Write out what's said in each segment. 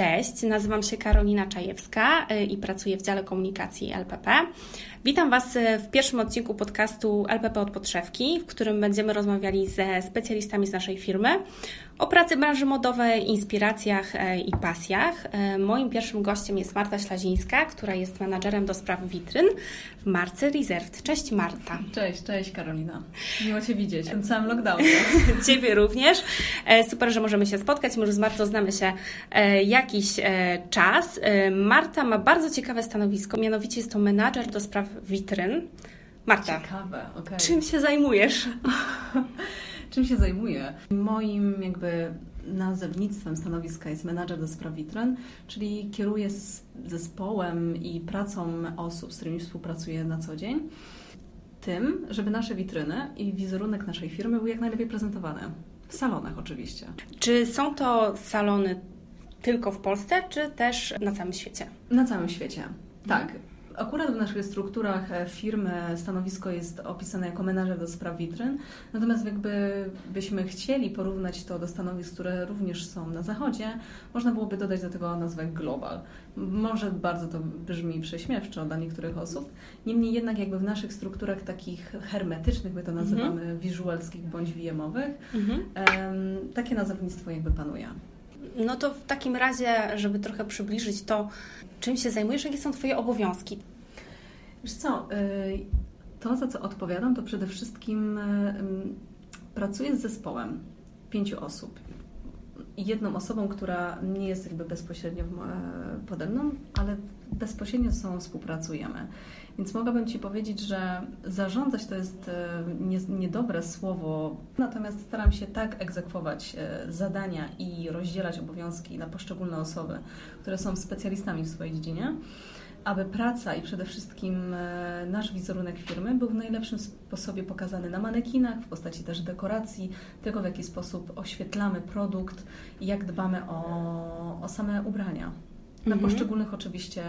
Cześć, nazywam się Karolina Czajewska y, i pracuję w dziale komunikacji LPP. Witam Was y, w pierwszym odcinku podcastu LPP od podszewki, w którym będziemy rozmawiali ze specjalistami z naszej firmy o pracy branży modowej, inspiracjach e, i pasjach. E, moim pierwszym gościem jest Marta Ślazińska, która jest menadżerem do spraw witryn w marce Reserved. Cześć Marta. Cześć, cześć Karolina. Miło Cię widzieć w tym samym lockdownie. Ciebie również. E, super, że możemy się spotkać. Może z Martą znamy się jakiś czas. Marta ma bardzo ciekawe stanowisko, mianowicie jest to menadżer do spraw witryn. Marta, Ciekawe, okay. czym się zajmujesz? czym się zajmuję? Moim jakby nazewnictwem stanowiska jest menadżer do spraw witryn, czyli kieruję zespołem i pracą osób, z którymi współpracuję na co dzień, tym, żeby nasze witryny i wizerunek naszej firmy były jak najlepiej prezentowane. W salonach oczywiście. Czy są to salony tylko w Polsce, czy też na całym świecie? Na całym świecie. Tak. Akurat w naszych strukturach e, firmy stanowisko jest opisane jako menadżer do spraw witryn, natomiast jakby byśmy chcieli porównać to do stanowisk, które również są na zachodzie, można byłoby dodać do tego nazwę global. Może bardzo to brzmi prześmiewczo dla niektórych osób, niemniej jednak jakby w naszych strukturach takich hermetycznych, my to nazywamy mhm. visualskich bądź VM-owych, mhm. takie nazewnictwo jakby panuje. No to w takim razie, żeby trochę przybliżyć to, czym się zajmujesz, jakie są Twoje obowiązki? Wiesz co, y, to za co odpowiadam, to przede wszystkim y, pracuję z zespołem pięciu osób. Jedną osobą, która nie jest jakby bezpośrednio pode mną, ale bezpośrednio z sobą współpracujemy. Więc mogłabym Ci powiedzieć, że zarządzać to jest nie, niedobre słowo, natomiast staram się tak egzekwować zadania i rozdzielać obowiązki na poszczególne osoby, które są specjalistami w swojej dziedzinie, aby praca i przede wszystkim e, nasz wizerunek firmy był w najlepszym sposobie pokazany na manekinach, w postaci też dekoracji, tego w jaki sposób oświetlamy produkt i jak dbamy o, o same ubrania. Na mhm. poszczególnych oczywiście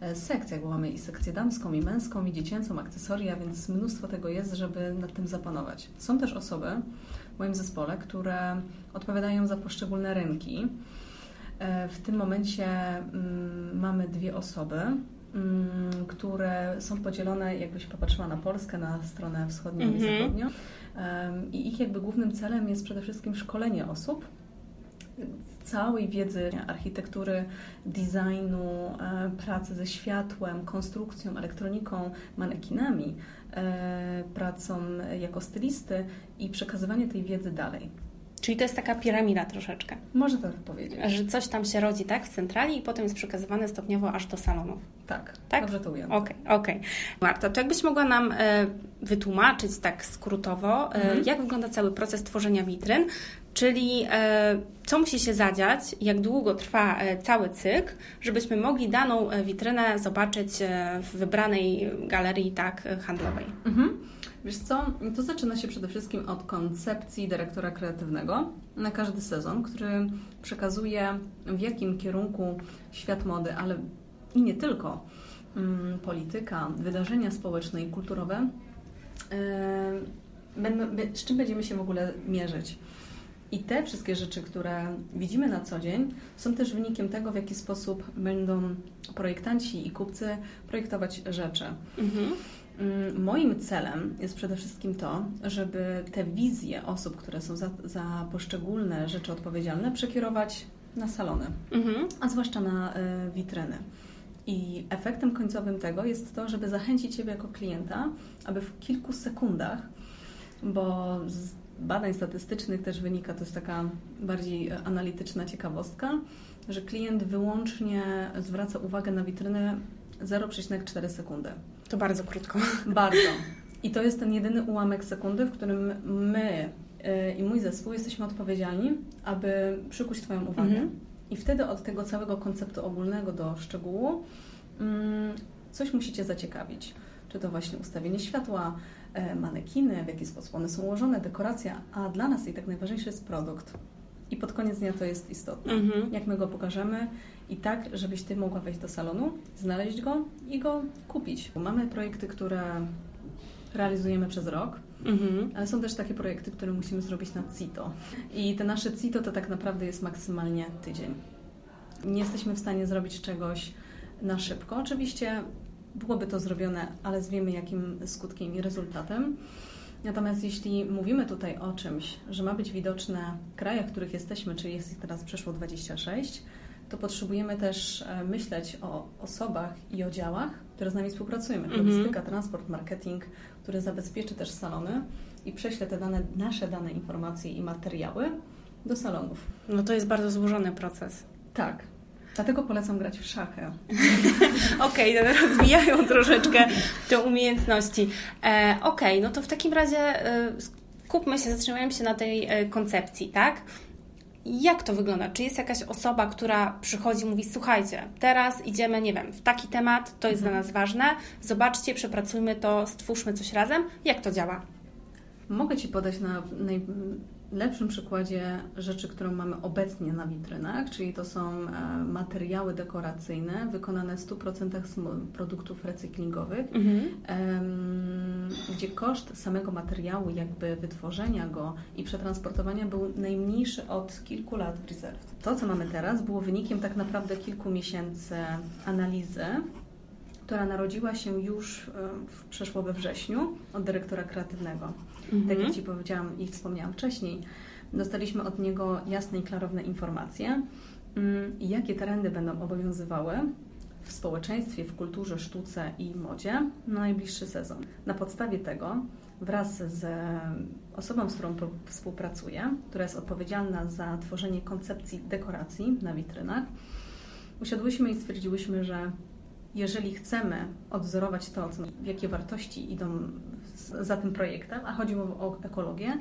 e, sekcjach, bo mamy i sekcję damską, i męską, i dziecięcą, akcesoria, więc mnóstwo tego jest, żeby nad tym zapanować. Są też osoby w moim zespole, które odpowiadają za poszczególne rynki. E, w tym momencie mm, mamy dwie osoby, które są podzielone, jakbyś popatrzyła na Polskę, na stronę wschodnią mm -hmm. i mhm. zachodnią. I ich jakby głównym celem jest przede wszystkim szkolenie osób całej wiedzy architektury, designu, e, pracy ze światłem, konstrukcją, elektroniką, manekinami, e, pracą jako stylisty i przekazywanie tej wiedzy dalej. Czyli to jest taka piramida troszeczkę. Może tak powiedzieć. Że coś tam się rodzi, tak, w centrali i potem jest przekazywane stopniowo aż do salonów. Tak, tak? dobrze to ujęłam. Okej, okay, okej. Okay. Marta, to jakbyś mogła nam e, wytłumaczyć tak skrótowo, e, mhm. jak wygląda cały proces tworzenia witryn, czyli e, co musi się zadziać, jak długo trwa e, cały cykl, żebyśmy mogli daną e, witrynę zobaczyć w wybranej galerii tak handlowej. Mhm. Wiesz co, to zaczyna się przede wszystkim od koncepcji dyrektora kreatywnego na każdy sezon, który przekazuje w jakim kierunku świat mody, ale i nie tylko, mm, polityka, wydarzenia społeczne i kulturowe, z czym będziemy się w ogóle mierzyć. I te wszystkie rzeczy, które widzimy na co dzień, są też wynikiem tego, w jaki sposób będą projektanci i kupcy projektować rzeczy. Mhm. Mm, moim celem jest przede wszystkim to, żeby te wizje osób, które są za, za poszczególne rzeczy odpowiedzialne, przekierować na salony, mhm. a zwłaszcza na y, witryny. I efektem końcowym tego jest to, żeby zachęcić Ciebie jako klienta, aby w kilku sekundach, bo badań statystycznych też wynika, to jest taka bardziej analityczna ciekawostka, że klient wyłącznie zwraca uwagę na witrynę 0,4 sekundy. To bardzo krótko. Bardzo. I to jest ten jedyny ułamek sekundy, w którym my y, i mój zespół jesteśmy odpowiedzialni, aby przykuć Twoją uwagę. Mhm. I wtedy od tego całego konceptu ogólnego do szczegółu mm, coś musicie zaciekawić. Czy to właśnie ustawienie światła, e, manekiny, w jaki sposób one są ułożone, dekoracja, a dla nas i tak najważniejszy jest produkt. I pod koniec dnia to jest istotne. Mhm. Jak my go pokażemy i tak, żebyś Ty mogła wejść do salonu, znaleźć go i go kupić. Mamy projekty, które realizujemy przez rok, mhm. ale są też takie projekty, które musimy zrobić na CITO. I te nasze CITO to tak naprawdę jest maksymalnie tydzień. Nie jesteśmy w stanie zrobić czegoś na szybko. Oczywiście byłoby to zrobione, ale wiemy jakim skutkiem i rezultatem. Natomiast jeśli mówimy tutaj o czymś, że ma być widoczne w krajach, w których jesteśmy, czyli jest ich teraz przeszło 26, to potrzebujemy też e, myśleć o osobach i o działach, które z nami współpracują. Mhm. Logistyka, transport, marketing, który zabezpieczy też salony i prześle te dane, nasze dane, informacje i materiały do salonów. No to jest bardzo złożony proces. Tak. Dlatego polecam grać w szachy. Okej, okay, no rozwijają troszeczkę te umiejętności. E, Okej, okay, no to w takim razie e, skupmy się, zatrzymajmy się na tej e, koncepcji, tak? Jak to wygląda? Czy jest jakaś osoba, która przychodzi i mówi: Słuchajcie, teraz idziemy, nie wiem, w taki temat, to jest mhm. dla nas ważne, zobaczcie, przepracujmy to, stwórzmy coś razem. Jak to działa? Mogę Ci podać na naj, lepszym przykładzie rzeczy, którą mamy obecnie na witrynach, czyli to są e, materiały dekoracyjne wykonane w 100% z produktów recyklingowych, mhm. gdzie koszt samego materiału, jakby wytworzenia go i przetransportowania był najmniejszy od kilku lat w Reserved. To, co mamy teraz, było wynikiem tak naprawdę kilku miesięcy analizy która narodziła się już w, przeszło we wrześniu od dyrektora kreatywnego. Mhm. Tak jak Ci powiedziałam i wspomniałam wcześniej, dostaliśmy od niego jasne i klarowne informacje, mm, jakie trendy będą obowiązywały w społeczeństwie, w kulturze, sztuce i modzie na najbliższy sezon. Na podstawie tego wraz z osobą, z którą współpracuję, która jest odpowiedzialna za tworzenie koncepcji dekoracji na witrynach, usiadłyśmy i stwierdziłyśmy, że jeżeli chcemy odwzorować to, jakie wartości idą za tym projektem, a chodzi o ekologię,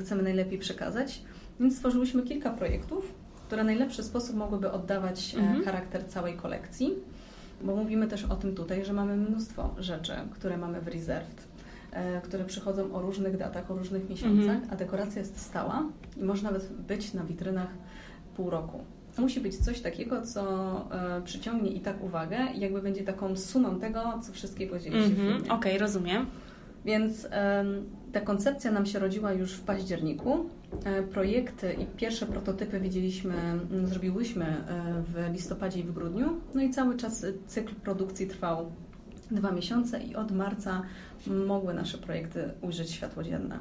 chcemy najlepiej przekazać, więc stworzyłyśmy kilka projektów, które w najlepszy sposób mogłyby oddawać e, mhm. charakter całej kolekcji, bo mówimy też o tym tutaj, że mamy mnóstwo rzeczy, które mamy w Reserved, e, które przychodzą o różnych datach, o różnych miesiącach, mhm. a dekoracja jest stała i może nawet być na witrynach pół roku musi być coś takiego, co e, przyciągnie i tak uwagę i jakby będzie taką sumą tego, co wszystkiego dzieje się mm mhm. Okej, okay, rozumiem. Więc ta koncepcja nam się rodziła już w październiku. E, projekty i pierwsze prototypy widzieliśmy, zrobiłyśmy e, w listopadzie i w grudniu. No i cały czas cykl produkcji trwał dwa miesiące i od marca mogły nasze projekty ujrzeć światło dzienne.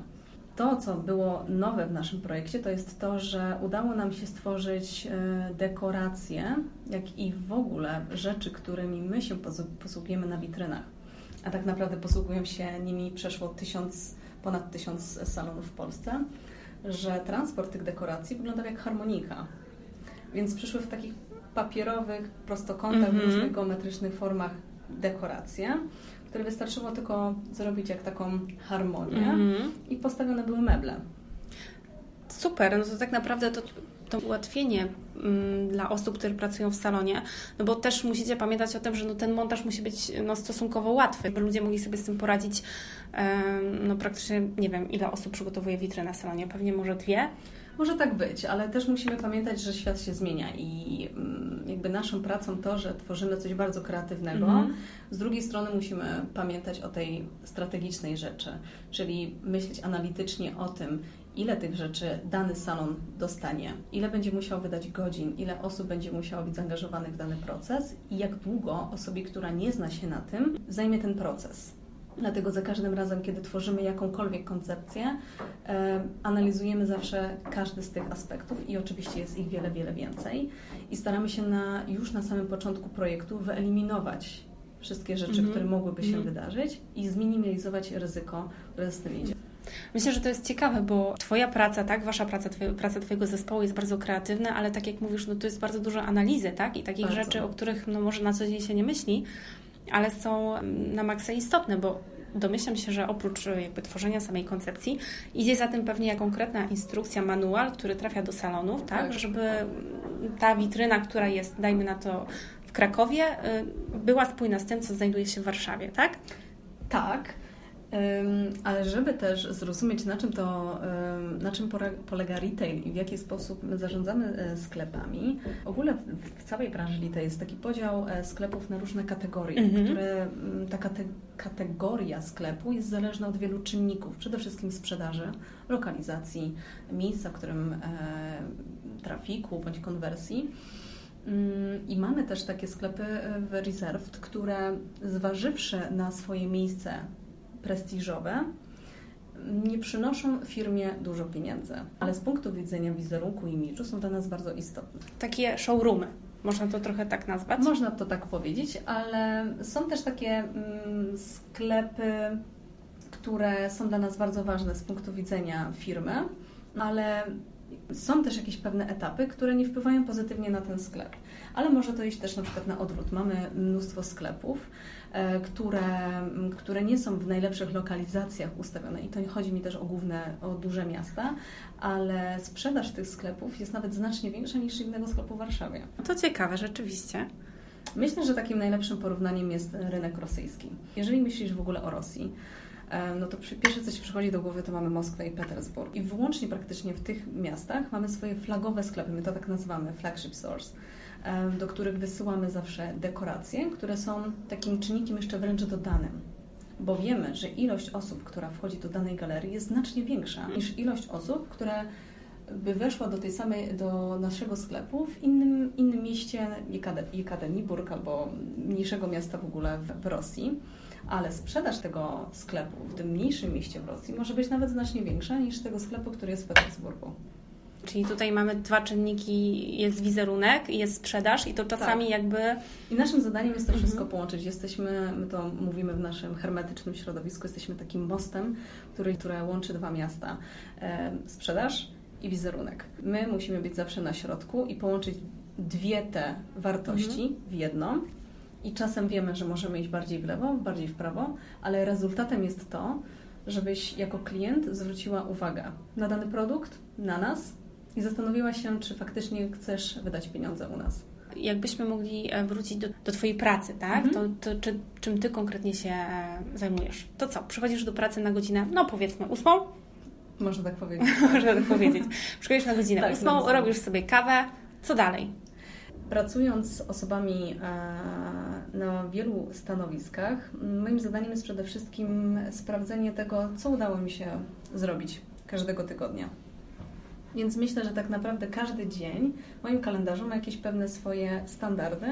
To, co było nowe w naszym projekcie, to jest to, że udało nam się stworzyć e, dekoracje, jak i w ogóle rzeczy, którymi my się posługujemy na witrynach. A tak naprawdę posługują się nimi przeszło tysiąc, ponad tysiąc salonów w Polsce, że transport tych dekoracji wyglądał jak harmonika. Więc przyszły w takich papierowych prostokątach, mm -hmm. w różnych geometrycznych formach dekoracje które wystarczyło tylko zrobić jak taką harmonię mm-hmm. i postawione były meble. Super, no to tak naprawdę to, to ułatwienie mm, dla osób, które pracują w salonie, no bo też musicie pamiętać o tym, że no ten montaż musi być no, stosunkowo łatwy, by ludzie mogli sobie z tym poradzić. no praktycznie nie wiem, ile osób przygotowuje witrynę w salonie, pewnie może dwie. Może tak być, ale też musimy pamiętać, że świat się zmienia i mm, jakby naszą pracą to, że tworzymy coś bardzo kreatywnego. Mm -hmm. Z drugiej strony musimy pamiętać o tej strategicznej rzeczy, czyli myśleć analitycznie o tym, ile tych rzeczy dany salon dostanie, ile będzie musiał wydać godzin, ile osób będzie musiało być zaangażowanych w dany proces i jak długo osobie, która nie zna się na tym, zajmie ten proces. Dlatego za każdym razem, kiedy tworzymy jakąkolwiek koncepcję, e, analizujemy zawsze każdy z tych aspektów i oczywiście jest ich wiele, wiele więcej. I staramy się na, już na samym początku projektu wyeliminować wszystkie rzeczy, mm -hmm. które mogłyby się mm -hmm. wydarzyć i zminimalizować ryzyko, które z tym idzie. Myślę, że to jest ciekawe, bo Twoja praca, tak, Wasza praca, twoja, praca Twojego zespołu jest bardzo kreatywna, ale tak jak mówisz, no to jest bardzo dużo analizy, tak, i takich bardzo. rzeczy, o których no może na co dzień się nie myśli, ale są na maksa istotne, bo domyślam się, że oprócz e, jakby tworzenia samej koncepcji idzie za tym pewnie konkretna instrukcja, manual, który trafia do salonów, tak, tak. żeby ta witryna, która jest, dajmy na to w Krakowie, e, była spójna z tym, co znajduje się w Warszawie, tak? Tak. Ale żeby też zrozumieć, na czym to, na czym polega retail i w jaki sposób my zarządzamy e, sklepami, w ogóle w całej branży retail jest taki podział e, sklepów na różne kategorie, mhm. które ta kategoria sklepu jest zależna od wielu czynników, przede wszystkim sprzedaży, lokalizacji, miejsca, w którym e, trafiku bądź konwersji. Mm, I mamy też takie sklepy w Reserved, które zważywszy na swoje miejsce prestiżowe, nie przynoszą firmie dużo pieniędzy, ale z punktu widzenia wizerunku i imidżu są dla nas bardzo istotne. Takie showroomy. Można to trochę tak nazwać? Można to tak powiedzieć, ale są też takie mm, sklepy, które są dla nas bardzo ważne z punktu widzenia firmy, ale są też jakieś pewne etapy, które nie wpływają pozytywnie na ten sklep. Ale może to iść też na przykład na odwrót. Mamy mnóstwo sklepów, e, które, które nie są w najlepszych lokalizacjach ustawione i to nie chodzi mi też o główne, o duże miasta, ale sprzedaż tych sklepów jest nawet znacznie większa niż innego sklepu w Warszawie. To ciekawe, rzeczywiście. Myślę, że takim najlepszym porównaniem jest rynek rosyjski. Jeżeli myślisz w ogóle o Rosji, no to pierwsze, co Ci przychodzi do głowy, to mamy Moskwę i Petersburg. I wyłącznie praktycznie w tych miastach mamy swoje flagowe sklepy, my to tak nazywamy, flagship stores, do których wysyłamy zawsze dekoracje, które są takim czynnikiem jeszcze wręcz dodanym. Bo wiemy, że ilość osób, która wchodzi do danej galerii jest znacznie większa niż ilość osób, które by weszła do tej samej, do naszego sklepu w innym, innym mieście, Jekaterinburg albo mniejszego miasta w ogóle w, w Rosji ale sprzedaż tego sklepu w tym mniejszym mieście w Rosji może być nawet znacznie większa niż tego sklepu, który jest w Petersburgu. Czyli tutaj mamy dwa czynniki, jest wizerunek, jest sprzedaż i to czasami tak. jakby... I naszym zadaniem jest to mhm. wszystko połączyć. Jesteśmy, my to mówimy w naszym hermetycznym środowisku, jesteśmy takim mostem, który, które łączy dwa miasta. E, sprzedaż i wizerunek. My musimy być zawsze na środku i połączyć dwie te wartości mhm. w jedną i czasem wiemy, że możemy iść bardziej w lewo, bardziej w prawo, ale rezultatem jest to, żebyś jako klient zwróciła uwagę na dany produkt, na nas i zastanowiła się, czy faktycznie chcesz wydać pieniądze u nas. Jakbyśmy mogli e, wrócić do, do Twojej pracy, tak? Mhm. To, to czy, czym Ty konkretnie się e, zajmujesz? To co? Przychodzisz do pracy na godzinę, no powiedzmy ósmą? Można tak powiedzieć. Można tak powiedzieć. Przychodzisz na godzinę tak, ósmą, robisz sobie kawę, co dalej? Pracując z osobami e, na wielu stanowiskach, moim zadaniem jest przede wszystkim sprawdzenie tego, co udało mi się zrobić każdego tygodnia. Więc myślę, że tak naprawdę każdy dzień w moim kalendarzu ma jakieś pewne swoje standardy,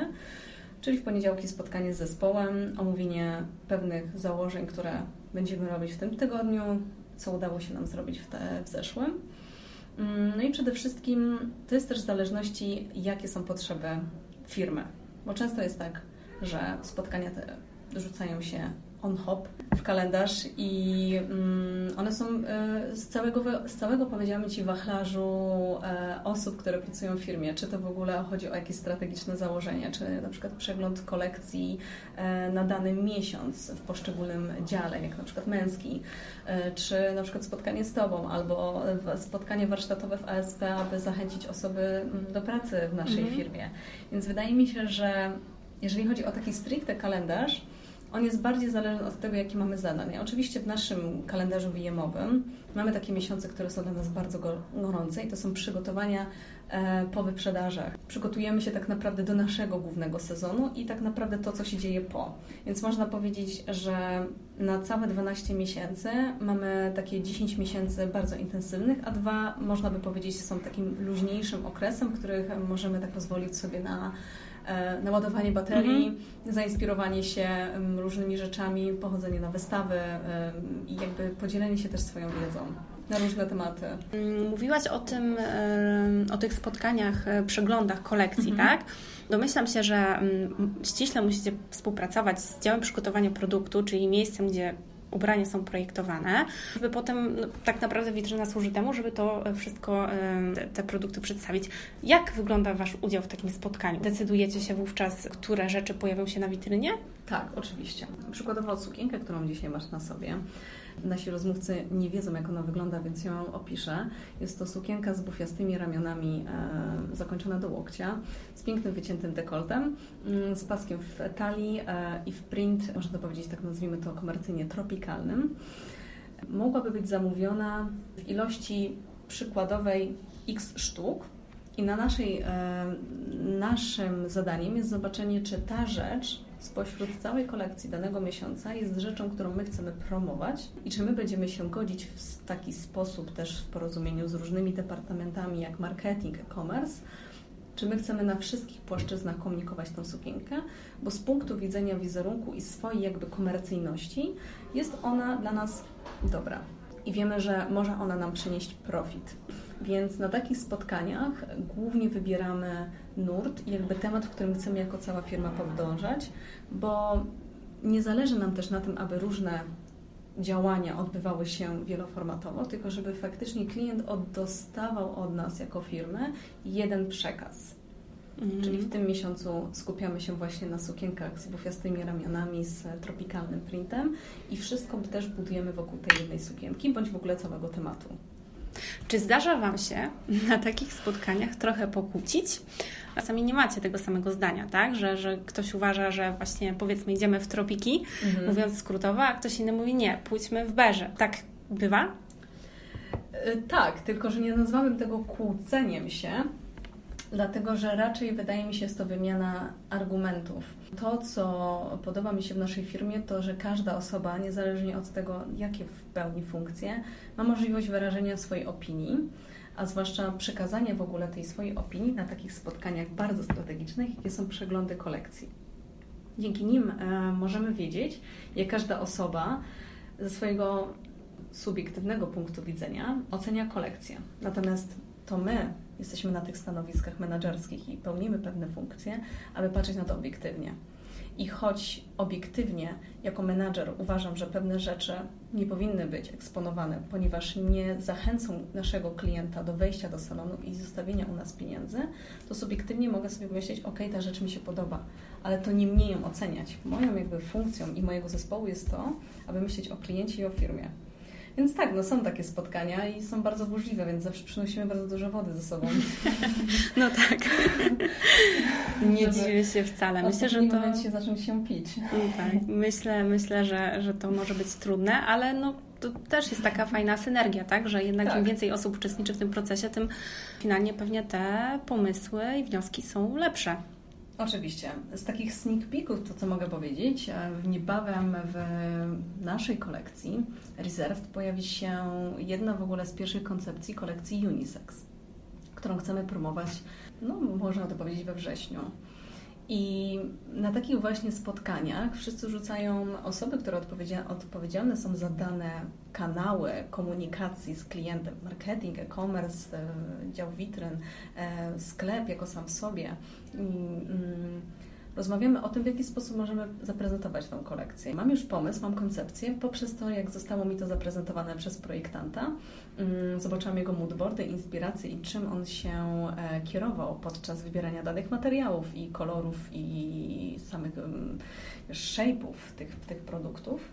czyli w poniedziałki spotkanie z zespołem, omówienie pewnych założeń, które będziemy robić w tym tygodniu, co udało się nam zrobić w, te, w zeszłym. Mm, no i przede wszystkim to jest też w zależności, jakie są potrzeby firmy. Bo często jest tak, że spotkania te rzucają się on-hop w kalendarz i mm, one są e, z całego, z całego powiedziałam Ci, wachlarzu e, osób, które pracują w firmie. Czy to w ogóle chodzi o jakieś strategiczne założenia, czy na przykład przegląd kolekcji e, na dany miesiąc w poszczególnym dziale, jak na przykład męski, czy na przykład spotkanie z Tobą, albo spotkanie warsztatowe w ASP, aby zachęcić osoby mm, do pracy w naszej mhm. firmie. Więc wydaje mi się, że jeżeli chodzi o taki stricte kalendarz, on jest bardziej zależny od tego, jakie mamy zadania. Oczywiście w naszym kalendarzu wyjemowym mamy takie miesiące, które są dla nas bardzo gorące i to są przygotowania e, po wyprzedażach. Przygotujemy się tak naprawdę do naszego głównego sezonu i tak naprawdę to, co się dzieje po. Więc można powiedzieć, że na całe 12 miesięcy mamy takie 10 miesięcy bardzo intensywnych, a dwa, można by powiedzieć, są takim luźniejszym okresem, w których możemy tak pozwolić sobie na naładowanie baterii, mhm. zainspirowanie się różnymi rzeczami, pochodzenie na wystawy i jakby podzielenie się też swoją wiedzą na różne tematy. Mm, mówiłaś o tym, o tych spotkaniach, e, przeglądach kolekcji, mhm. tak? Domyślam się, że ściśle musicie współpracować z działem przygotowania produktu, czyli miejscem, gdzie ubrania są projektowane, żeby potem no, tak naprawdę witryna służy temu, żeby to wszystko, te produkty przedstawić. Jak wygląda Wasz udział w takim spotkaniu? Decydujecie się wówczas, które rzeczy pojawią się na witrynie? Tak, oczywiście. Przykładowo sukienkę, którą dzisiaj masz na sobie, Nasi rozmówcy nie wiedzą, jak ona wygląda, więc ją opiszę. Jest to sukienka z bufiastymi ramionami e, zakończona do łokcia, z pięknym wyciętym dekoltem, mm, z paskiem w talii e, i w print, można to powiedzieć, tak nazwijmy to komercyjnie, tropikalnym. Mogłaby być zamówiona w ilości przykładowej x sztuk. I na naszej, e, naszym zadaniem jest zobaczenie, czy ta rzecz spośród całej kolekcji danego miesiąca jest rzeczą, którą my chcemy promować i czy my będziemy się godzić w taki sposób też w porozumieniu z różnymi departamentami jak marketing, e-commerce, czy my chcemy na wszystkich płaszczyznach komunikować tą sukienkę, bo z punktu widzenia wizerunku i swojej jakby komercyjności jest ona dla nas dobra. I wiemy, że może ona nam przynieść profit. Więc na takich spotkaniach głównie wybieramy nurt i jakby temat, w którym chcemy jako cała firma podążać, bo nie zależy nam też na tym, aby różne działania odbywały się wieloformatowo, tylko żeby faktycznie klient dostawał od nas jako firmy jeden przekaz. Mhm. Czyli w tym miesiącu skupiamy się właśnie na sukienkach z bufiastymi ramionami, z tropikalnym printem i wszystko też budujemy wokół tej jednej sukienki, bądź w ogóle całego tematu. Czy zdarza Wam się na takich spotkaniach trochę pokłócić? Czasami nie macie tego samego zdania, tak? Że, że ktoś uważa, że właśnie powiedzmy idziemy w tropiki, mhm. mówiąc skrótowo, a ktoś inny mówi nie, pójdźmy w berze. Tak bywa? Y, tak, tylko że nie nazwałabym tego kłóceniem się, dlatego że raczej wydaje mi się jest to wymiana argumentów. To, co podoba mi się w naszej firmie, to, że każda osoba, niezależnie od tego, jakie pełni funkcje, ma możliwość wyrażenia swojej opinii, a zwłaszcza przekazania w ogóle tej swojej opinii na takich spotkaniach bardzo strategicznych, jakie są przeglądy kolekcji. Dzięki nim e, możemy wiedzieć, jak każda osoba ze swojego subiektywnego punktu widzenia ocenia kolekcję. Natomiast to my jesteśmy na tych stanowiskach menedżerskich i pełnimy pewne funkcje, aby patrzeć na to obiektywnie. I choć obiektywnie, jako menadżer, uważam, że pewne rzeczy nie powinny być eksponowane, ponieważ nie zachęcą naszego klienta do wejścia do salonu i zostawienia u nas pieniędzy, to subiektywnie mogę sobie pomyśleć, ok, ta rzecz mi się podoba, ale to nie mnie ją oceniać. Moją jakby funkcją i mojego zespołu jest to, aby myśleć o kliencie i o firmie. Więc tak, no są takie spotkania i są bardzo burzliwe, więc zawsze przynosimy bardzo dużo wody ze sobą. No tak. Nie dziwię się wcale. Myślę, że to... momencie zacząć się pić. Mm, tak. Myślę, myślę że, że to może być trudne, ale no to też jest taka fajna synergia, tak? Że jednak tak. im więcej osób uczestniczy w tym procesie, tym finalnie pewnie te pomysły i wnioski są lepsze. Oczywiście. Z takich sneak peeków to co mogę powiedzieć, e, niebawem w naszej kolekcji Reserved pojawi się jedna w ogóle z pierwszych koncepcji kolekcji unisex, którą chcemy promować, no można to powiedzieć we wrześniu. I na takich właśnie spotkaniach wszyscy rzucają osoby, które odpowiedzialne są za dane kanały komunikacji z klientem, marketing, e-commerce, e, dział witryn, e, sklep jako sam w sobie. Mm, rozmawiamy o tym, w jaki sposób możemy zaprezentować tą kolekcję. Mam już pomysł, mam koncepcję, poprzez to, jak zostało mi to zaprezentowane przez projektanta. Mm, zobaczyłam jego moodboardy, inspiracje i czym on się e, kierował podczas wybierania danych materiałów i kolorów i samych mm, shape'ów tych, tych produktów.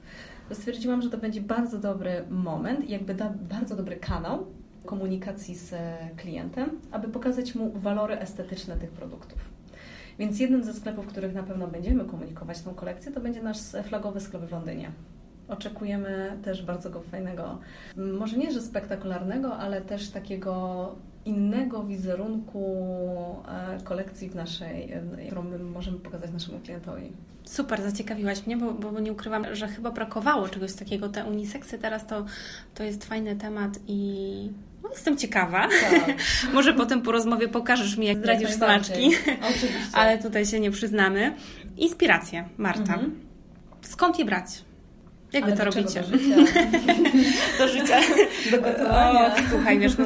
Stwierdziłam, że to będzie bardzo dobry moment i jakby da bardzo dobry kanał komunikacji z klientem, aby pokazać mu walory estetyczne tych produktów. Więc jednym ze sklepów, w których na pewno będziemy komunikować tą kolekcję, to będzie nasz flagowy sklep w Londynie. Oczekujemy też bardzo go fajnego, może nie, że spektakularnego, ale też takiego innego wizerunku e, kolekcji w naszej, którą my możemy pokazać naszemu klientowi. Super, zaciekawiłaś mnie, bo, bo nie ukrywam, że chyba brakowało czegoś takiego. Te uniseksy teraz to, to jest fajny temat i no, jestem ciekawa. Tak. Może potem po rozmowie pokażesz mi, jak zdradzisz smaczki. Oczywiście. Ale tutaj się nie przyznamy. Inspiracje, Marta. Mhm. Skąd je brać? Jak wy to robicie? Do życia. do życia. Do gotowania. O, słuchaj, wiesz, no,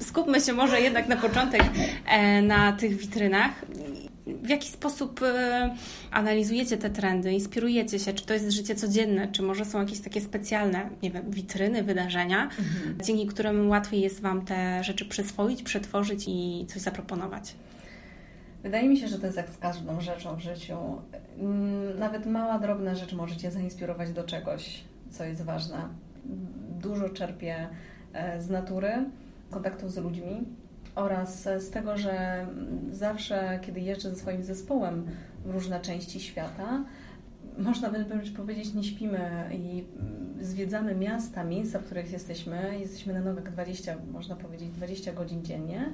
skupmy się może jednak na początek e, na tych witrynach. W jaki sposób e, analizujecie te trendy, inspirujecie się? Czy to jest życie codzienne, czy może są jakieś takie specjalne, nie wiem, witryny, wydarzenia, mhm. dzięki którym łatwiej jest Wam te rzeczy przyswoić, przetworzyć i coś zaproponować? Wydaje mi się, że to jest jak z każdą rzeczą w życiu. Mm, nawet mała, drobna rzecz może Cię zainspirować do czegoś, co jest ważne. Dużo czerpię e, z natury, kontaktu z ludźmi oraz z tego, że zawsze, kiedy jeżdżę ze swoim zespołem w różne części świata, można wręcz powiedzieć, nie śpimy i zwiedzamy miasta, miejsca, w których jesteśmy. Jesteśmy na Nowek 20, można powiedzieć, 20 godzin dziennie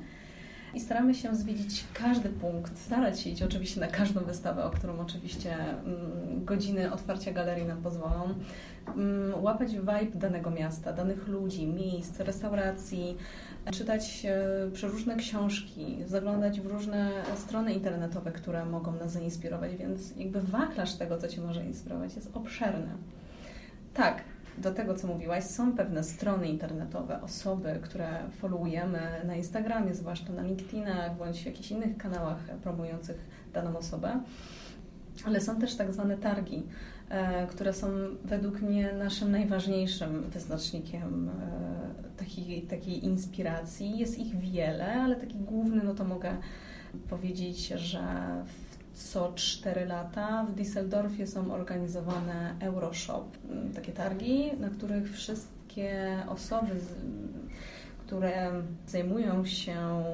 i staramy się zwiedzić każdy punkt, starać się iść oczywiście na każdą wystawę, o którą oczywiście mm, godziny otwarcia galerii nam pozwolą, mm, łapać vibe danego miasta, danych ludzi, miejsc, restauracji, czytać e, przeróżne książki, zaglądać w różne strony internetowe, które mogą nas zainspirować, więc jakby wachlarz tego, co Cię może inspirować, jest obszerny. Tak, do tego, co mówiłaś, są pewne strony internetowe, osoby, które followujemy na Instagramie, zwłaszcza na LinkedInach bądź w jakichś innych kanałach promujących daną osobę, ale są też tak zwane targi, które są według mnie naszym najważniejszym wyznacznikiem e, takiej, takiej inspiracji. Jest ich wiele, ale taki główny, no to mogę powiedzieć, że co 4 lata w Düsseldorfie są organizowane Euroshop, takie targi, na których wszystkie osoby, które zajmują się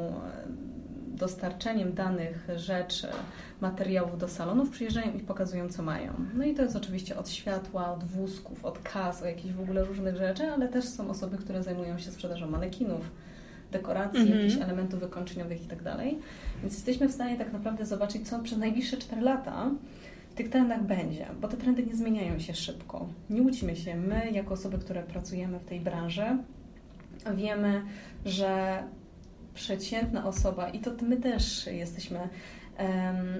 dostarczeniem danych rzeczy, materiałów do salonów, przyjeżdżają i pokazują, co mają. No i to jest oczywiście od światła, od wózków, od kas, o jakichś w ogóle różnych rzeczy, ale też są osoby, które zajmują się sprzedażą manekinów, dekoracji, mm -hmm. jakichś elementów wykończeniowych i tak dalej. Więc jesteśmy w stanie tak naprawdę zobaczyć, co przez najbliższe 4 lata w tych trendach będzie, bo te trendy nie zmieniają się szybko. Nie łudźmy się, my jako osoby, które pracujemy w tej branży, wiemy, że przeciętna osoba, i to my też jesteśmy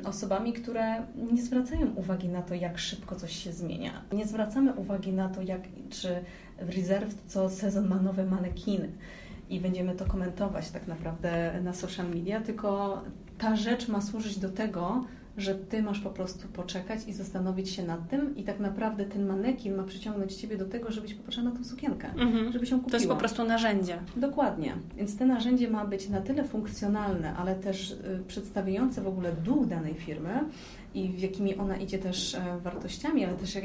osobami, które nie zwracają uwagi na to, jak szybko coś się zmienia. Nie zwracamy uwagi na to, jak, czy w Reserve co sezon ma nowe manekiny i będziemy to komentować tak naprawdę na social media, tylko ta rzecz ma służyć do tego, że ty masz po prostu poczekać i zastanowić się nad tym i tak naprawdę ten manekin ma przyciągnąć ciebie do tego, żebyś popatrzyła na tą sukienkę, mhm. żebyś ją kupiła. To jest po prostu narzędzie. Dokładnie. Więc te narzędzie ma być na tyle funkcjonalne, ale też y, przedstawiające w ogóle duch danej firmy, i w jakimi ona idzie też e, wartościami, ale też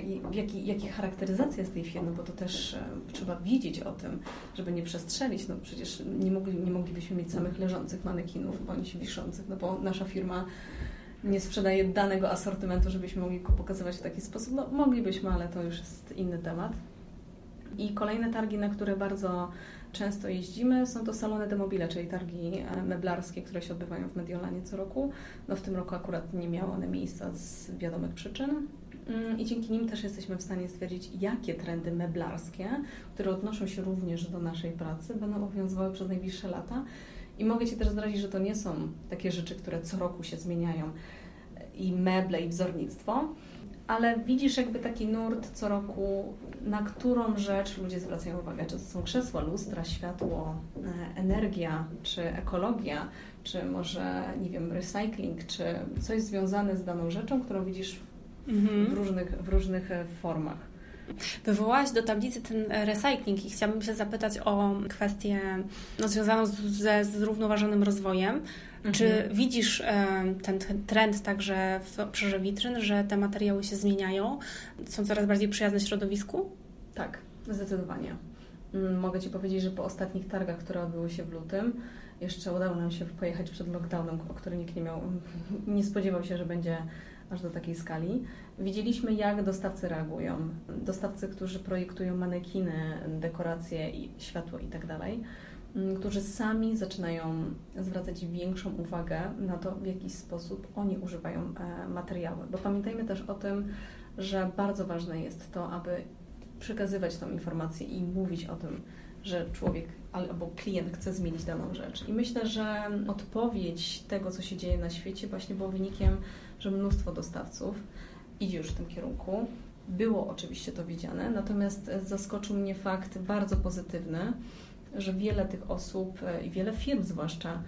jak, charakteryzacja jest tej firmy, bo to też e, trzeba wiedzieć o tym, żeby nie przestrzelić. No przecież nie, mogli, nie moglibyśmy mieć samych leżących manekinów bądź wiszących, no bo nasza firma nie sprzedaje danego asortymentu, żebyśmy mogli go pokazywać w taki sposób. No moglibyśmy, ale to już jest inny temat. I kolejne targi, na które bardzo często jeździmy, są to salony de mobile, czyli targi e, meblarskie, które się odbywają w Mediolanie co roku. No w tym roku akurat nie miały one miejsca z wiadomych przyczyn. Mm, I dzięki nim też jesteśmy w stanie stwierdzić, jakie trendy meblarskie, które odnoszą się również do naszej pracy, będą obowiązywały przez najbliższe lata. I mogę Ci też zdradzić, że to nie są takie rzeczy, które co roku się zmieniają i meble, i wzornictwo, ale widzisz jakby taki nurt co roku, na którą rzecz ludzie zwracają uwagę. Czy to są krzesła, lustra, światło, e, energia, czy ekologia, czy może, nie wiem, recycling, czy coś związane z daną rzeczą, którą widzisz w, mhm. różnych, w różnych e, formach. Wywołałaś do tablicy ten recycling i chciałabym się zapytać o kwestię no, związaną ze zrównoważonym rozwojem. Mhm. Czy widzisz e, ten, ten, trend także w obszarze witryn, że te materiały się zmieniają, są coraz bardziej przyjazne środowisku? Tak, zdecydowanie. Mm, mogę Ci powiedzieć, że po ostatnich targach, które odbyły się w lutym, jeszcze udało nam się pojechać przed lockdownem, o który nikt nie miał, nie spodziewał się, że będzie aż do takiej skali. Widzieliśmy, jak dostawcy reagują. Dostawcy, którzy projektują manekiny, dekoracje, światło itd., tak mm, którzy sami zaczynają zwracać większą uwagę na to, w jaki sposób oni używają e, materiały. Bo pamiętajmy też o tym, że bardzo ważne jest to, aby przekazywać tą informację i mówić o tym, że człowiek albo klient chce zmienić daną rzecz. I myślę, że odpowiedź tego, co się dzieje na świecie, właśnie było wynikiem, że mnóstwo dostawców idzie już w tym kierunku. Było oczywiście to widziane, natomiast zaskoczył mnie fakt bardzo pozytywny, że wiele tych osób i wiele firm zwłaszcza,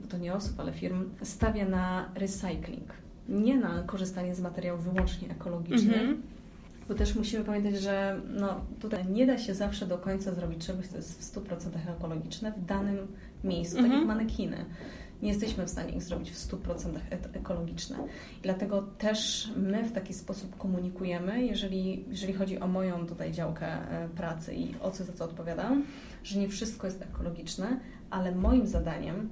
bo to nie osób, ale firm, stawia na recycling. Nie na korzystanie z materiałów wyłącznie ekologicznych, mm -hmm. Bo też musimy pamiętać, że no, tutaj nie da się zawsze do końca zrobić czegoś, co jest w 100% ekologiczne w danym miejscu, -hmm. tak jak mhm. manekiny nie jesteśmy w stanie ich zrobić w 100% ekologiczne. I dlatego też my w taki sposób komunikujemy, jeżeli, jeżeli chodzi o moją tutaj działkę e, pracy i o co za co odpowiadam, że nie wszystko jest ekologiczne, ale moim zadaniem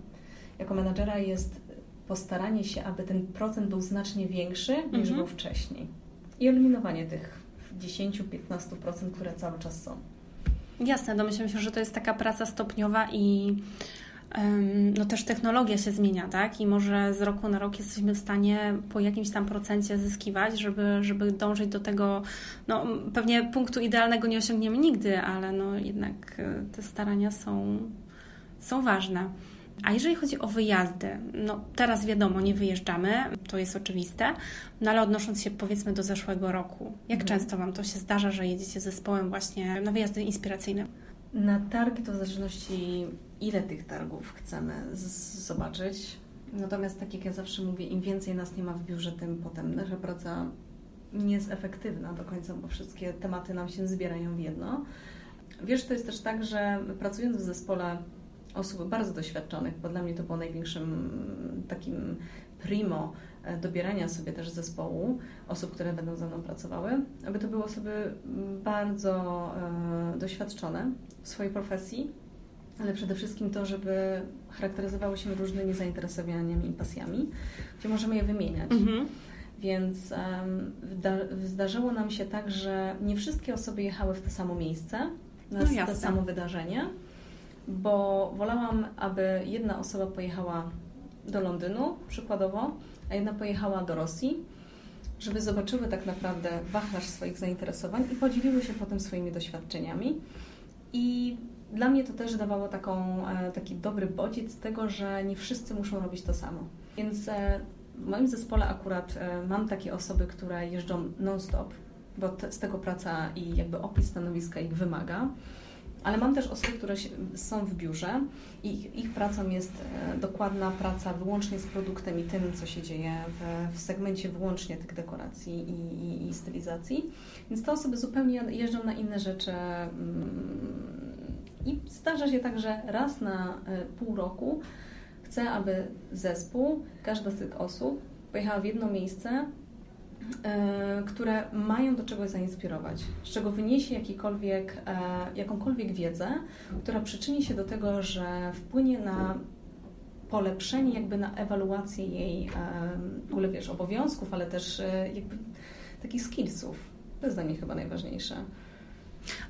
jako menadżera jest postaranie się, aby ten procent był znacznie większy niż mhm. był wcześniej. I eliminowanie tych 10-15%, które cały czas są. Jasne, domyślam się, że to jest taka praca stopniowa i no też technologia się zmienia, tak? I może z roku na rok jesteśmy w stanie po jakimś tam procencie zyskiwać, żeby, żeby dążyć do tego, no pewnie punktu idealnego nie osiągniemy nigdy, ale no jednak e, te starania są, są ważne. A jeżeli chodzi o wyjazdy, no teraz wiadomo, nie wyjeżdżamy, to jest oczywiste, no ale odnosząc się powiedzmy do zeszłego roku, jak mhm. często Wam to się zdarza, że jedziecie zespołem właśnie na wyjazdy inspiracyjne? Na targi to w zależności ile tych targów chcemy zobaczyć. Natomiast tak jak ja zawsze mówię, im więcej nas nie ma w biurze, tym potem nasza praca nie jest efektywna do końca, bo wszystkie tematy nam się zbierają w jedno. Wiesz, to jest też tak, że pracując w zespole osób bardzo doświadczonych, bo dla mnie to było największym takim primo e, dobierania sobie też zespołu osób, które będą ze mną pracowały, aby to były osoby bardzo e, doświadczone w swojej profesji, ale przede wszystkim to, żeby charakteryzowały się różnymi zainteresowaniami i pasjami, gdzie możemy je wymieniać. Mhm. Więc zdarzyło nam się tak, że nie wszystkie osoby jechały w to samo miejsce, na no to samo wydarzenie, bo wolałam, aby jedna osoba pojechała do Londynu, przykładowo, a jedna pojechała do Rosji, żeby zobaczyły tak naprawdę wachlarz swoich zainteresowań i podzieliły się potem swoimi doświadczeniami. I dla mnie to też dawało taką, e, taki dobry bodziec tego, że nie wszyscy muszą robić to samo. Więc e, w moim zespole akurat e, mam takie osoby, które jeżdżą non-stop, bo z tego praca i jakby opis stanowiska ich wymaga. Ale mam też osoby, które są w biurze i ich pracą jest dokładna praca wyłącznie z produktem i tym, co się dzieje w, w segmencie wyłącznie tych dekoracji i, i, i, stylizacji. Więc te osoby zupełnie jeżdżą na inne rzeczy. Mm, i zdarza się tak, że raz na e, pół roku chcę, aby zespół, każda z tych osób pojechała w jedno miejsce, e, które mają do czegoś zainspirować, z czego wyniesie jakikolwiek, e, jakąkolwiek wiedzę, która przyczyni się do tego, że wpłynie na polepszenie, jakby na ewaluację jej w ogóle wiesz, obowiązków, ale też jakby takich skillsów. To jest dla mnie chyba najważniejsze.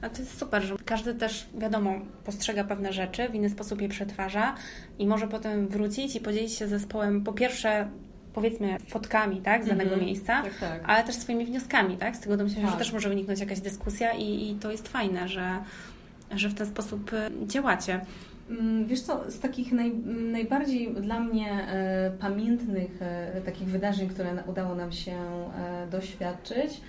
A to jest super, że każdy też, wiadomo, postrzega pewne rzeczy, w inny sposób je przetwarza i może potem wrócić i podzielić się z zespołem po pierwsze powiedzmy fotkami tak, z danego mm -hmm. miejsca, tak, tak. ale też swoimi wnioskami. Tak? Z tego domyślam tak. że też może wyniknąć jakaś dyskusja i, i to jest fajne, że, że w ten sposób y, działacie. Mm, wiesz co, z takich naj, najbardziej dla mnie e, pamiętnych e, takich wydarzeń, które udało nam się e, doświadczyć,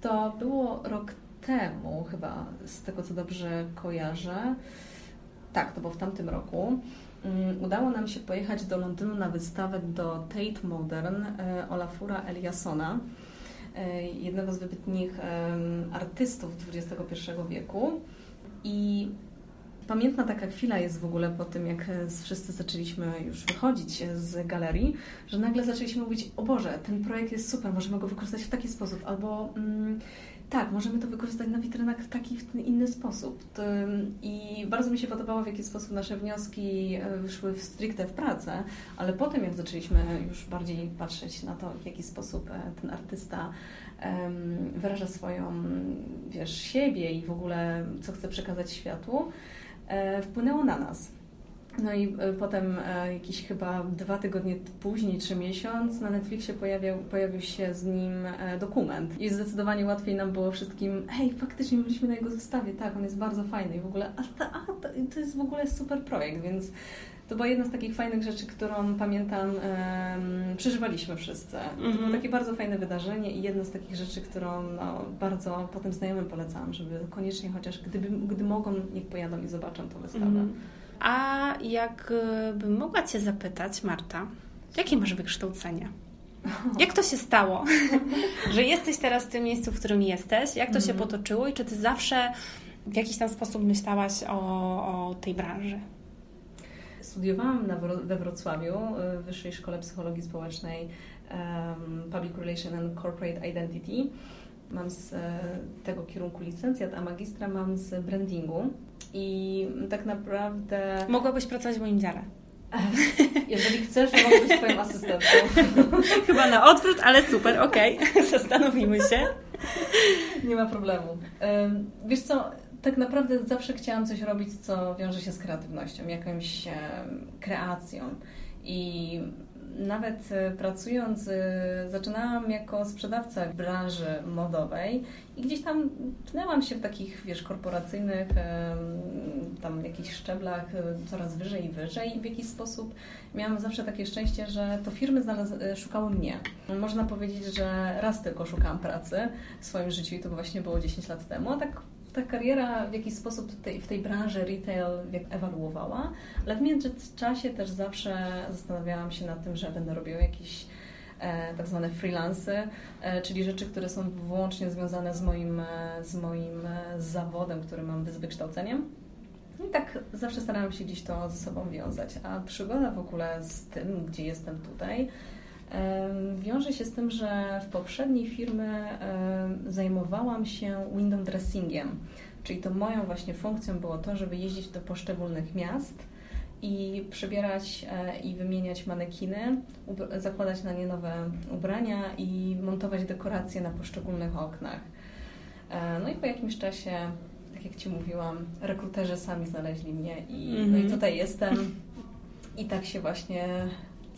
to było rok temu, chyba z tego co dobrze kojarzę, tak, to było w tamtym roku, udało nam się pojechać do Londynu na wystawę do Tate Modern e, Olafura Eliassona, e, jednego z wybitnych artystów XXI wieku. I Pamiętna taka chwila jest w ogóle po tym, jak e, wszyscy zaczęliśmy już wychodzić z galerii, że nagle zaczęliśmy mówić: O Boże, ten projekt jest super, możemy go wykorzystać w taki sposób, albo mm, tak, możemy to wykorzystać na witrynach w taki w inny sposób. I bardzo mi się podobało, w jaki sposób nasze wnioski e, wyszły w stricte w pracę, ale potem, jak zaczęliśmy już bardziej patrzeć na to, w jaki sposób e, ten artysta wyraża swoją, wiesz, siebie i w ogóle co chce przekazać światu, e, wpłynęło na nas. No i e, potem e, jakieś chyba dwa tygodnie później, czy miesiąc, na Netflixie pojawiał, pojawił się z nim e, dokument. I zdecydowanie łatwiej nam było wszystkim, hej, faktycznie byliśmy na jego zestawie, tak, on jest bardzo fajny i w ogóle, a, ta, a to jest w ogóle super projekt, więc to była jedna z takich fajnych rzeczy, którą pamiętam, um, przeżywaliśmy wszyscy. Mm -hmm. To było mhm. takie bardzo fajne wydarzenie i jedna z takich rzeczy, którą no, bardzo potem znajomym polecałam, żeby koniecznie chociaż, gdyby, gdy mogą, niech pojadą i zobaczą tę wystawę. Mm -hmm. A jakbym mogła Cię zapytać, Marta, jakie masz wykształcenie? Jak to się stało, że jesteś teraz w tym miejscu, w którym jesteś? Jak to się mhm. potoczyło i czy Ty zawsze w jakiś tam sposób myślałaś o, o tej branży? Studiowałam na, we Wrocławiu w Wyższej Szkole Psychologii Społecznej um, Public Relation and Corporate Identity. Mam z e, tego kierunku licencjat, a magistra mam z brandingu. I tak naprawdę. Mogłabyś pracować w moim dziale. Jeżeli chcesz, to mogę być Twoją asystentką. Chyba na odwrót, ale super, okej. Okay. Zastanowimy się. Nie ma problemu. Wiesz co, tak naprawdę zawsze chciałam coś robić, co wiąże się z kreatywnością, jakąś kreacją. I nawet e, pracując, e, zaczynałam jako sprzedawca branży modowej i gdzieś tam tknęłam się w takich, wiesz, korporacyjnych tam jakichś szczeblach coraz wyżej i wyżej i w jakiś sposób miałam zawsze takie szczęście, że to firmy szukały mnie. Można powiedzieć, że raz tylko szukałam pracy w swoim życiu i to właśnie było 10 lat temu, a tak ta kariera w jakiś sposób tej, w tej branży retail ewaluowała, ale w międzyczasie też zawsze zastanawiałam się nad tym, że będę robiła jakieś e, tak zwane freelansy, e, czyli rzeczy, które są wyłącznie związane z moim, e, z moim zawodem, który mam z wykształceniem. I tak zawsze starałam się gdzieś to ze sobą wiązać. A przygoda w ogóle z tym, gdzie jestem tutaj, wiąże się z tym, że w poprzedniej firmy zajmowałam się window dressingiem, czyli to moją właśnie funkcją było to, żeby jeździć do poszczególnych miast i przebierać e, i wymieniać manekiny, zakładać na nie nowe ubrania i montować dekoracje na poszczególnych oknach. E, no i po jakimś czasie, tak jak Ci mówiłam, rekruterzy sami znaleźli mnie i, mm -hmm. no i mhm. tutaj jestem. I tak się właśnie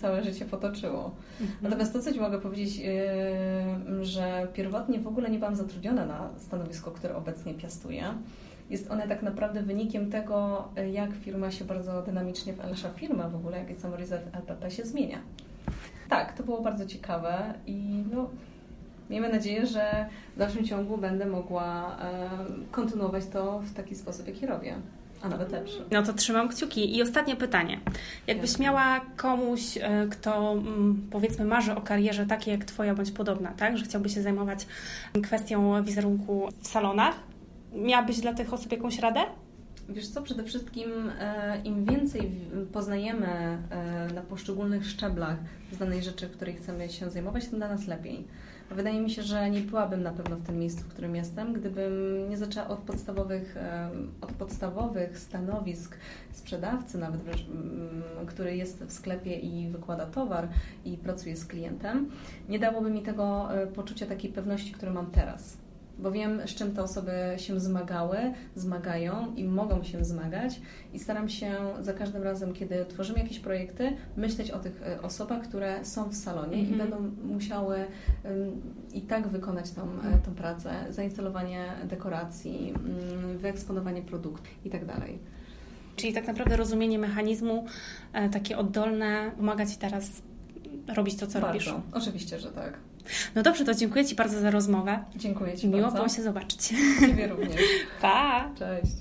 całe życie potoczyło. Mhm. Natomiast to, co Ci mogę powiedzieć, yy, że pierwotnie w ogóle nie byłam zatrudniona na stanowisko, które obecnie piastuję. Jest one tak naprawdę wynikiem tego, jak firma się bardzo dynamicznie, nasza firma w ogóle, jak i Samorizet LPP się zmienia. Tak, to było bardzo ciekawe i no, miejmy nadzieję, że w dalszym ciągu będę mogła kontynuować to w taki sposób, jaki robię a nawet lepszy. No to trzymam kciuki. I ostatnie pytanie. Jakbyś miała komuś, e, kto mm, powiedzmy marzy o karierze takiej jak Twoja bądź podobna, tak? Że chciałby się zajmować kwestią wizerunku w salonach, miałabyś dla tych osób jakąś radę? Wiesz co, przede wszystkim e, im więcej poznajemy e, na poszczególnych szczeblach z danej rzeczy, której chcemy się zajmować, tym dla nas lepiej. Wydaje mi się, że nie byłabym na pewno w tym miejscu, w którym jestem, gdybym nie zaczęła od podstawowych, od podstawowych stanowisk sprzedawcy, nawet który jest w sklepie i wykłada towar i pracuje z klientem. Nie dałoby mi tego e, poczucia takiej pewności, które mam teraz bo wiem, z czym te osoby się zmagały, zmagają i mogą się zmagać i staram się za każdym razem, kiedy tworzymy jakieś projekty, myśleć o tych e, osobach, które są w salonie mm -hmm. i mhm. będą musiały um, i tak wykonać tą, mm. tą pracę, zainstalowanie dekoracji, um, wyeksponowanie produktu i tak dalej. Czyli tak naprawdę rozumienie mechanizmu, e, takie oddolne, pomaga Ci teraz robić to, co bardzo. robisz. Oczywiście, że tak. No dobrze, to dziękuję Ci bardzo za rozmowę. Dziękuję Ci Miło bardzo. było się zobaczyć. Ciebie również. Pa! Cześć.